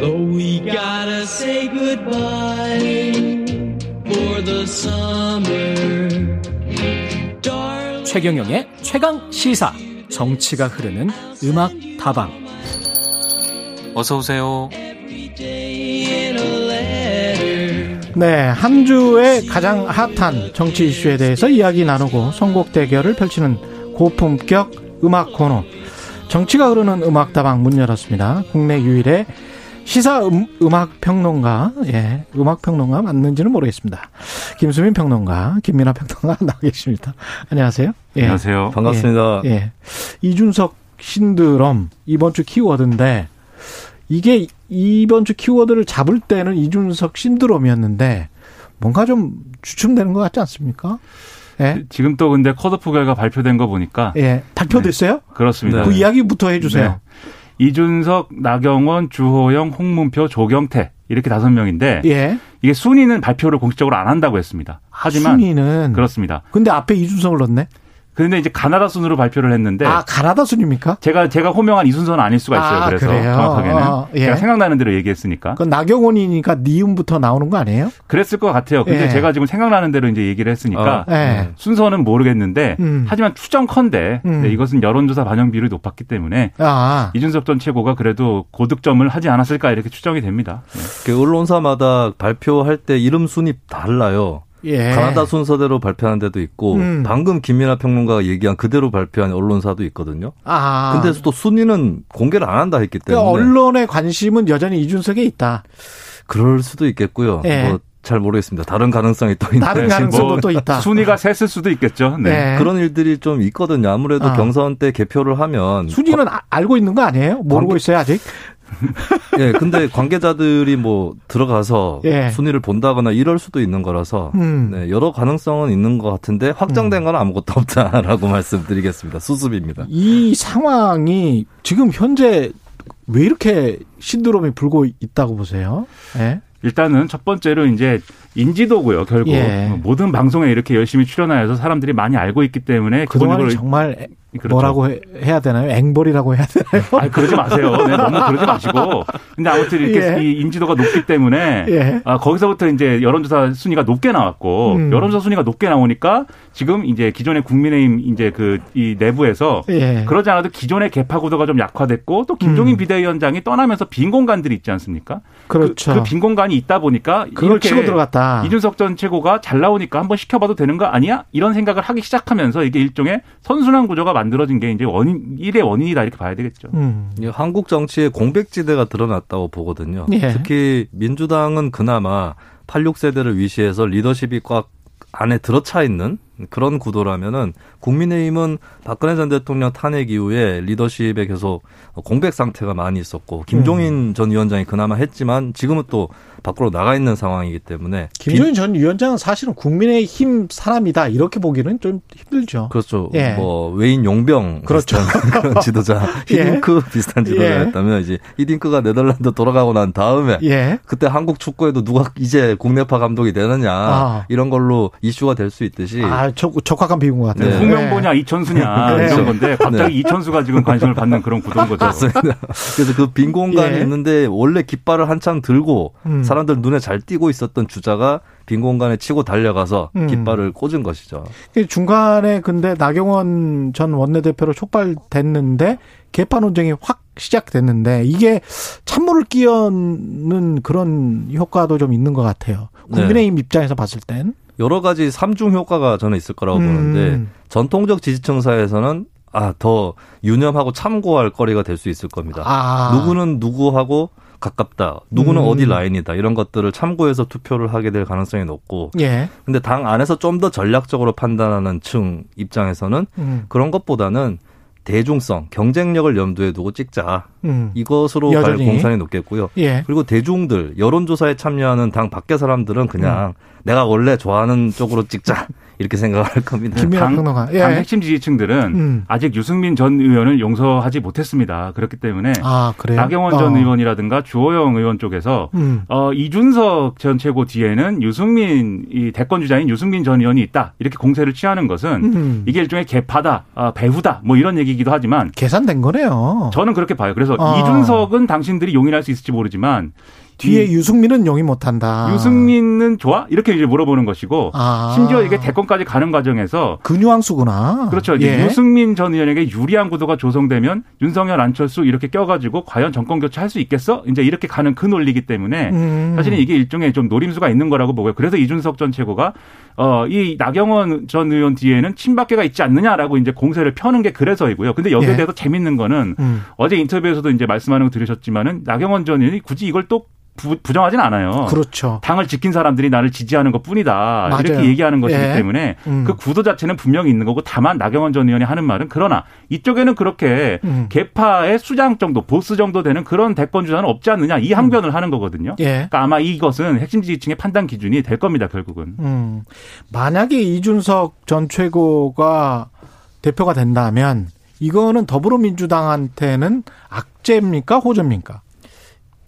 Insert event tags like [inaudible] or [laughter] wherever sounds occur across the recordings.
Though we gotta say goodbye for the summer. Darling. 최경영의 최강 시사 정치가 흐르는 음악 다방 어서 오세요. 네, 한 주의 가장 핫한 정치 이슈에 대해서 이야기 나누고 선곡 대결을 펼치는 고품격 음악 코너. 정치가 흐르는 음악 다방 문 열었습니다. 국내 유일의 시사 음, 악 평론가, 예, 음악 평론가 맞는지는 모르겠습니다. 김수민 평론가, 김민아 평론가 [laughs] 나와 계십니다. 안녕하세요. 예. 안녕하세요. 반갑습니다. 예, 예. 이준석 신드롬 이번 주 키워드인데 이게 이번 주 키워드를 잡을 때는 이준석 신드롬이었는데 뭔가 좀 주춤되는 것 같지 않습니까? 예. 지금 또 근데 컷오프 결과 발표된 거 보니까 예. 발표됐어요? 그렇습니다. 그 이야기부터 해주세요. 네. 이준석, 나경원, 주호영, 홍문표, 조경태 이렇게 다섯 명인데 예. 이게 순위는 발표를 공식적으로 안 한다고 했습니다. 하지만 순위는 그렇습니다. 근데 앞에 이준석을 넣네. 그런데 이제 가나다 순으로 발표를 했는데 아 가나다 순입니까? 제가 제가 호명한 이 순서는 아닐 수가 있어요. 아, 그래서 그래요? 정확하게는 어, 예. 제가 생각나는 대로 얘기했으니까 그건 나경원이니까 니음부터 나오는 거 아니에요? 그랬을 것 같아요. 근데 예. 제가 지금 생각나는 대로 이제 얘기를 했으니까 어, 예. 순서는 모르겠는데 음. 하지만 추정컨대 음. 네, 이것은 여론조사 반영 비율이 높았기 때문에 아 이준석 전 최고가 그래도 고득점을 하지 않았을까 이렇게 추정이 됩니다. 네. 그 언론사마다 발표할 때 이름 순위 달라요. 예. 가나다 순서대로 발표하는 데도 있고 음. 방금 김민아 평론가가 얘기한 그대로 발표한 언론사도 있거든요. 아 근데 또 순위는 공개를 안 한다 했기 때문에 그러니까 언론의 관심은 여전히 이준석에 있다. 그럴 수도 있겠고요. 예. 뭐 잘 모르겠습니다. 다른 가능성이 또 있는데 다른 네, 가능성도 뭐 또 있다. 순위가 셌을 수도 있겠죠. 네. 네. 그런 일들이 좀 있거든요. 아무래도 아. 경선 때 개표를 하면 순위는 아- 알고 있는 거 아니에요? 모르고 관계- 있어요 아직? 예, 근데 관계자들이 뭐 들어가서 예. 순위를 본다거나 이럴 수도 있는 거라서 음. 네, 여러 가능성은 있는 것 같은데 확정된 건 아무것도 없다라고 [laughs] 말씀드리겠습니다. 수습입니다. 이 상황이 지금 현재 왜 이렇게 신드롬이 불고 있다고 보세요? 예. 일단은 첫 번째로 이제 인지도고요. 결국 예. 모든 방송에 이렇게 열심히 출연하여서 사람들이 많이 알고 있기 때문에 그동안 정말 애- 그렇죠. 뭐라고 해- 해야 되나요? 앵벌이라고 해야 되나요? [laughs] 아니 그러지 마세요. 네, 너무 그러지 마시고. 근데 아무튼 이렇게 예. 이 인지도가 높기 때문에 예. 아, 거기서부터 이제 여론조사 순위가 높게 나왔고 음. 여론조사 순위가 높게 나오니까 지금 이제 기존의 국민의힘 이제 그 이 내부에서 예. 그러지 않아도 기존의 개파 구도가 좀 약화됐고 또 김종인 음. 비대위원장이 떠나면서 빈 공간들이 있지 않습니까? 그렇죠. 그, 빈 공간이 있다 보니까 그걸 치고 들어갔다. 이준석 전 최고가 잘 나오니까 한번 시켜봐도 되는 거 아니야? 이런 생각을 하기 시작하면서 이게 일종의 선순환 구조가 만 들어진 게 이제 원인 일의 원인이다 이렇게 봐야 되겠죠. 음. 이 한국 정치의 공백지대가 드러났다고 보거든요. 예. 특히 민주당은 그나마 86세대를 위시해서 리더십이 꽉 안에 들어차 있는 그런 구도라면은 국민의힘은 박근혜 전 대통령 탄핵 이후에 리더십에 계속 공백 상태가 많이 있었고 김종인 전 위원장이 그나마 했지만 지금은 또 밖으로 나가 있는 상황이기 때문에 김종인 전 위원장은 사실은 국민의힘 사람이다 이렇게 보기는 좀 힘들죠. 그렇죠. 예. 뭐 외인 용병 그렇죠. [laughs] 그런 지도자 [laughs] 예. 히딩크 비슷한 지도자였다면 이제 히딩크가 네덜란드 돌아가고 난 다음에 예. 그때 한국 축구에도 누가 이제 국내파 감독이 되느냐 아. 이런 걸로 이슈가 될 수 있듯이 아, 적, 적확한 비유인 것 같아요. 네. 홍명보냐 이천수냐 네. 이런 건데 갑자기 이천수가 지금 관심을 받는 그런 구도인 [laughs] 거죠. 맞습니다. 그래서 그 빈 공간이 예. 있는데 원래 깃발을 한창 들고 음. 사람들 눈에 잘 띄고 있었던 주자가 빈 공간에 치고 달려가서 음. 깃발을 꽂은 것이죠. 그 중간에 근데 나경원 전 원내대표로 촉발됐는데 개파 논쟁이 확 시작됐는데 이게 찬물을 끼얹는 그런 효과도 좀 있는 것 같아요. 네. 국민의힘 입장에서 봤을 땐. 여러 가지 삼중 효과가 저는 있을 거라고 음. 보는데 전통적 지지층 사이에서는 아 더 유념하고 참고할 거리가 될 수 있을 겁니다. 아. 누구는 누구하고 가깝다. 누구는 음. 어디 라인이다. 이런 것들을 참고해서 투표를 하게 될 가능성이 높고. 예. 근데 당 안에서 좀 더 전략적으로 판단하는 층 입장에서는 음. 그런 것보다는 대중성, 경쟁력을 염두에 두고 찍자. 음. 이것으로 갈 여전히. 공산이 높겠고요. 예. 그리고 대중들, 여론조사에 참여하는 당 밖의 사람들은 그냥 음. 내가 원래 좋아하는 쪽으로 찍자. [laughs] 이렇게 생각할 겁니다. 김민아 평론가. 예. 당 핵심 지지층들은 음. 아직 유승민 전 의원을 용서하지 못했습니다. 그렇기 때문에 아, 나경원 어. 전 의원이라든가 주호영 의원 쪽에서 음. 어, 이준석 전 최고 뒤에는 유승민 이 대권 주자인 유승민 전 의원이 있다 이렇게 공세를 취하는 것은 음. 이게 일종의 개파다, 어, 배후다 뭐 이런 얘기기도 하지만 계산된 거네요. 저는 그렇게 봐요. 그래서 어. 이준석은 당신들이 용인할 수 있을지 모르지만 뒤에 음. 유승민은 용이 못한다. 유승민은 좋아? 이렇게 이제 물어보는 것이고 아. 심지어 이게 대권까지 가는 과정에서 그 뉘앙스구나. 그렇죠. 예. 유승민 전 의원에게 유리한 구도가 조성되면 윤석열 안철수 이렇게 껴가지고 과연 정권 교체할 수 있겠어? 이제 이렇게 가는 그 논리기 때문에 음. 사실은 이게 일종의 좀 노림수가 있는 거라고 보고요. 그래서 이준석 전 최고가 어, 이 나경원 전 의원 뒤에는 친박계가 있지 않느냐라고 이제 공세를 펴는 게 그래서이고요. 근데 여기에 예. 대해서 재밌는 거는 음. 어제 인터뷰에서도 이제 말씀하는 거 들으셨지만은 나경원 전 의원이 굳이 이걸 또 부, 정하진 않아요. 그렇죠. 당을 지킨 사람들이 나를 지지하는 것 뿐이다. 맞아요. 이렇게 얘기하는 것이기 예. 때문에 음. 그 구도 자체는 분명히 있는 거고 다만 나경원 전 의원이 하는 말은 그러나 이쪽에는 그렇게 음. 개파의 수장 정도, 보스 정도 되는 그런 대권 주자는 없지 않느냐 이 항변을 음. 하는 거거든요. 예. 그러니까 아마 이것은 핵심 지지층의 판단 기준이 될 겁니다. 결국은. 음. 만약에 이준석 전 최고가 대표가 된다면 이거는 더불어민주당한테는 악재입니까 호재입니까?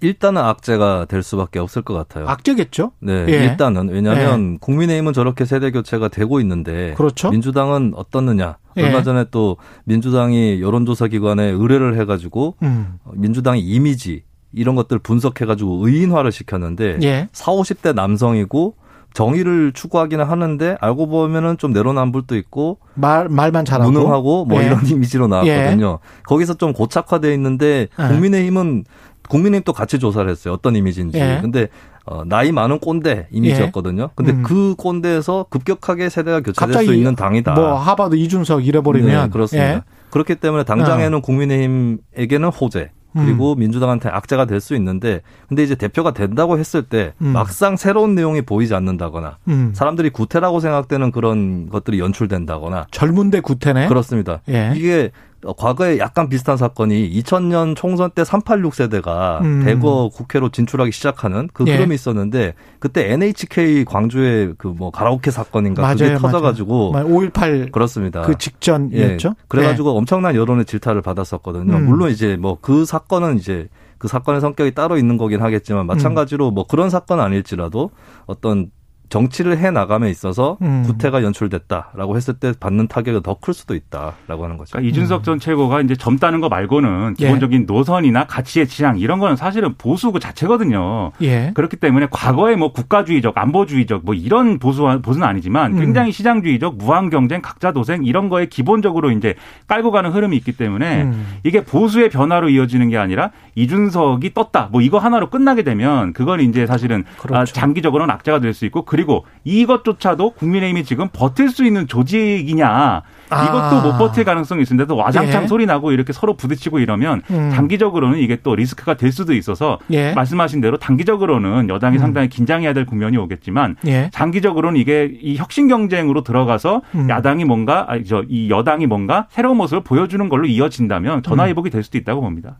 일단은 악재가 될 수밖에 없을 것 같아요. 악재겠죠? 네, 예. 일단은 왜냐하면 예. 국민의힘은 저렇게 세대 교체가 되고 있는데 그렇죠? 민주당은 어떻느냐? 예. 얼마 전에 또 민주당이 여론조사 기관에 의뢰를 해가지고 음. 민주당의 이미지 이런 것들 분석해가지고 의인화를 시켰는데 예. 4, 50대 남성이고 정의를 추구하기는 하는데 알고 보면은 좀 내로남불도 있고 말 말만 잘하고 무능하고 뭐 예. 이런 [laughs] 이미지로 나왔거든요. 예. 거기서 좀 고착화돼 있는데 예. 국민의힘은 국민의힘도 같이 조사를 했어요. 어떤 이미지인지. 예. 근데 어, 나이 많은 꼰대 이미지였거든요. 예. 근데 음. 그 꼰대에서 급격하게 세대가 교체될 수 있는 당이다. 뭐 하버드 이준석 이래버리면 네, 그렇습니다. 예. 그렇기 때문에 당장에는 어. 국민의힘에게는 호재. 그리고 음. 민주당한테 악재가 될 수 있는데 근데 이제 대표가 된다고 했을 때 음. 막상 새로운 내용이 보이지 않는다거나 음. 사람들이 구태라고 생각되는 그런 것들이 연출된다거나 젊은데 구태네 그렇습니다. 예. 이게 어, 과거에 약간 비슷한 사건이 2000년 총선 때 386 세대가 음. 대거 국회로 진출하기 시작하는 그 예. 흐름이 있었는데 그때 NHK 광주의 그 뭐 가라오케 사건인가 맞아요, 그게 터져가지고 5.18 그렇습니다. 그 직전이었죠. 예. 그래가지고 예. 엄청난 여론의 질타를 받았었거든요. 음. 물론 이제 뭐 그 사건은 이제 그 사건의 성격이 따로 있는 거긴 하겠지만 마찬가지로 뭐 그런 사건 아닐지라도 어떤 정치를 해 나감에 있어서 음. 구태가 연출됐다라고 했을 때 받는 타격이 더 클 수도 있다라고 하는 거죠. 그러니까 이준석 전 최고가 이제 젊다는 거 말고는 예. 기본적인 노선이나 가치의 지향 이런 거는 사실은 보수 그 자체거든요. 예. 그렇기 때문에 과거에 뭐 국가주의적, 안보주의적 뭐 이런 보수 보수는 아니지만 음. 굉장히 시장주의적, 무한 경쟁, 각자 도생 이런 거에 기본적으로 이제 깔고 가는 흐름이 있기 때문에 음. 이게 보수의 변화로 이어지는 게 아니라 이준석이 떴다 뭐 이거 하나로 끝나게 되면 그건 이제 사실은 그렇죠. 아, 장기적으로는 악재가 될 수 있고 그 리고 이것조차도 국민의힘이 지금 버틸 수 있는 조직이냐 아. 이것도 못 버틸 가능성이 있는데도 와장창 예. 소리 나고 이렇게 서로 부딪히고 이러면 음. 장기적으로는 이게 또 리스크가 될 수도 있어서 예. 말씀하신 대로 단기적으로는 여당이 음. 상당히 긴장해야 될 국면이 오겠지만 예. 장기적으로는 이게 이 혁신 경쟁으로 들어가서 음. 야당이 뭔가 아니 저 이 여당이 뭔가 새로운 모습을 보여주는 걸로 이어진다면 전화위복이 될 수도 있다고 봅니다.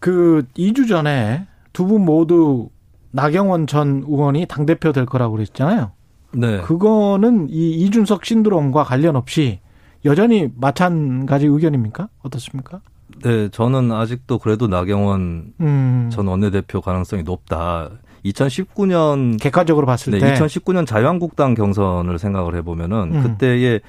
그 2주 전에 두 분 모두 나경원 전 의원이 당대표 될 거라고 그랬잖아요. 네. 그거는 이 이준석 신드롬과 관련 없이 여전히 마찬가지 의견입니까? 어떻습니까? 네, 저는 아직도 그래도 나경원 음. 전 원내대표 가능성이 높다. 2019년 객관적으로 봤을 네, 때 2019년 자유한국당 경선을 생각을 해보면은 음. 그때에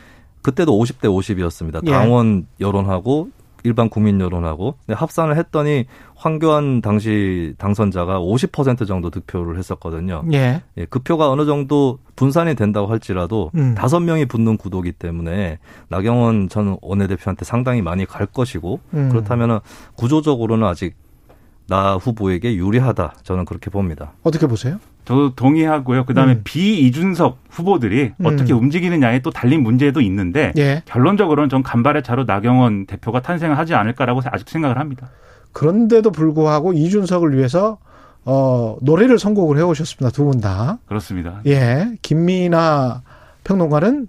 그때도 50대 50이었습니다. 당원 예. 여론하고 일반 국민 여론하고 합산을 했더니 황교안 당시 당선자가 50% 정도 득표를 했었거든요. 예. 예. 그 표가 어느 정도 분산이 된다고 할지라도 음. 다섯 음. 명이 붙는 구도기 때문에 나경원 전 원내대표한테 상당히 많이 갈 것이고 음. 그렇다면은 구조적으로는 아직 나 후보에게 유리하다. 저는 그렇게 봅니다. 어떻게 보세요? 저도 동의하고요. 그다음에 음. 비이준석 후보들이 음. 어떻게 움직이느냐에 또 달린 문제도 있는데 예. 결론적으로는 전 간발의 차로 나경원 대표가 탄생을 하지 않을까라고 아직 생각을 합니다. 그런데도 불구하고 이준석을 위해서 어, 노래를 선곡을 해오셨습니다. 두 분 다. 그렇습니다. 예. 김미나 평론가는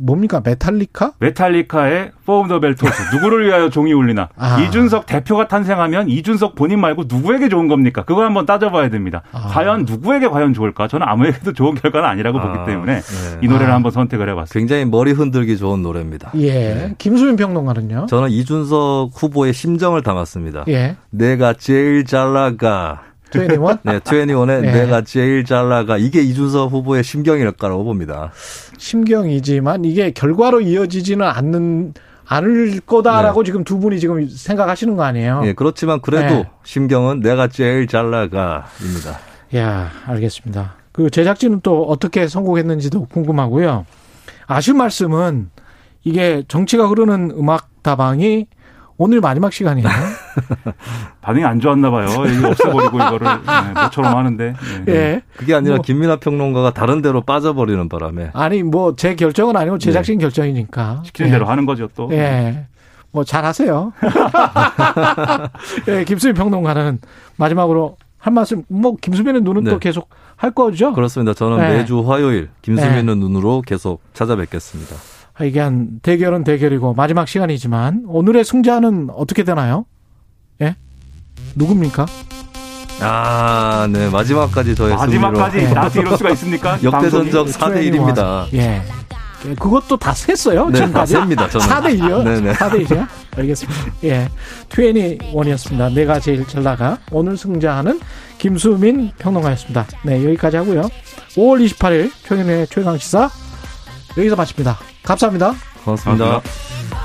뭡니까? 메탈리카? 메탈리카의 포움 더 벨 토스. 누구를 위하여 종이 울리나. [laughs] 아. 이준석 대표가 탄생하면 이준석 본인 말고 누구에게 좋은 겁니까? 그거 한번 따져봐야 됩니다. 아. 과연 누구에게 과연 좋을까? 저는 아무에게도 좋은 결과는 아니라고 아. 보기 때문에 네. 이 노래를 아. 한번 선택을 해봤습니다. 굉장히 머리 흔들기 좋은 노래입니다. 예. 네. 김수민 평론가는요? 저는 이준석 후보의 심정을 담았습니다. 예. 내가 제일 잘 나가. 21? 네, 21의 네. 내가 제일 잘 나가. 이게 이준석 후보의 심경일 거라고 봅니다. 심경이지만 이게 결과로 이어지지는 않는 않을 거다라고 네. 지금 두 분이 지금 생각하시는 거 아니에요? 네, 그렇지만 그래도 네. 심경은 내가 제일 잘 나가입니다. 야, 알겠습니다. 그 제작진은 또 어떻게 선곡했는지도 궁금하고요. 아쉬운 말씀은 이게 정치가 흐르는 음악 다방이 오늘 마지막 시간이에요. [laughs] [laughs] 반응이 안 좋았나 봐요. 이거 없애버리고 이거를 네, 뭐처럼 하는데. 네. 예. 그게 아니라 뭐, 김민하 평론가가 다른 데로 빠져버리는 바람에. 아니 뭐 제 결정은 아니고 제작진 네. 결정이니까. 시키는 예. 대로 하는 거죠 또. 예. 뭐 잘하세요. [laughs] 예, 김수민 평론가는 마지막으로 한 말씀. 뭐 김수민의 눈은 네. 또 계속 할 거죠? 그렇습니다. 저는 예. 매주 화요일 김수민의 예. 눈으로 계속 찾아뵙겠습니다. 이게 대결은 대결이고 마지막 시간이지만 오늘의 승자는 어떻게 되나요? 예? 누굽니까? 아, 네. 마지막까지 저의 마지막까지 승리로. 나한테 이럴 수가 있습니까? 역대 전적 4대 1입니다. 예. 그것도 다 셌어요. 네, 지금까지. 다 셉니다. 저는. 4대 1이요? 네네. 4대 1이요? 알겠습니다. 예. 21이었습니다. 내가 제일 잘 나가. 오늘 승자는 김수민 평론가였습니다. 네, 여기까지 하고요. 5월 28일 최근의 최강시사 여기서 마칩니다. 감사합니다. 고맙습니다. 고맙습니다.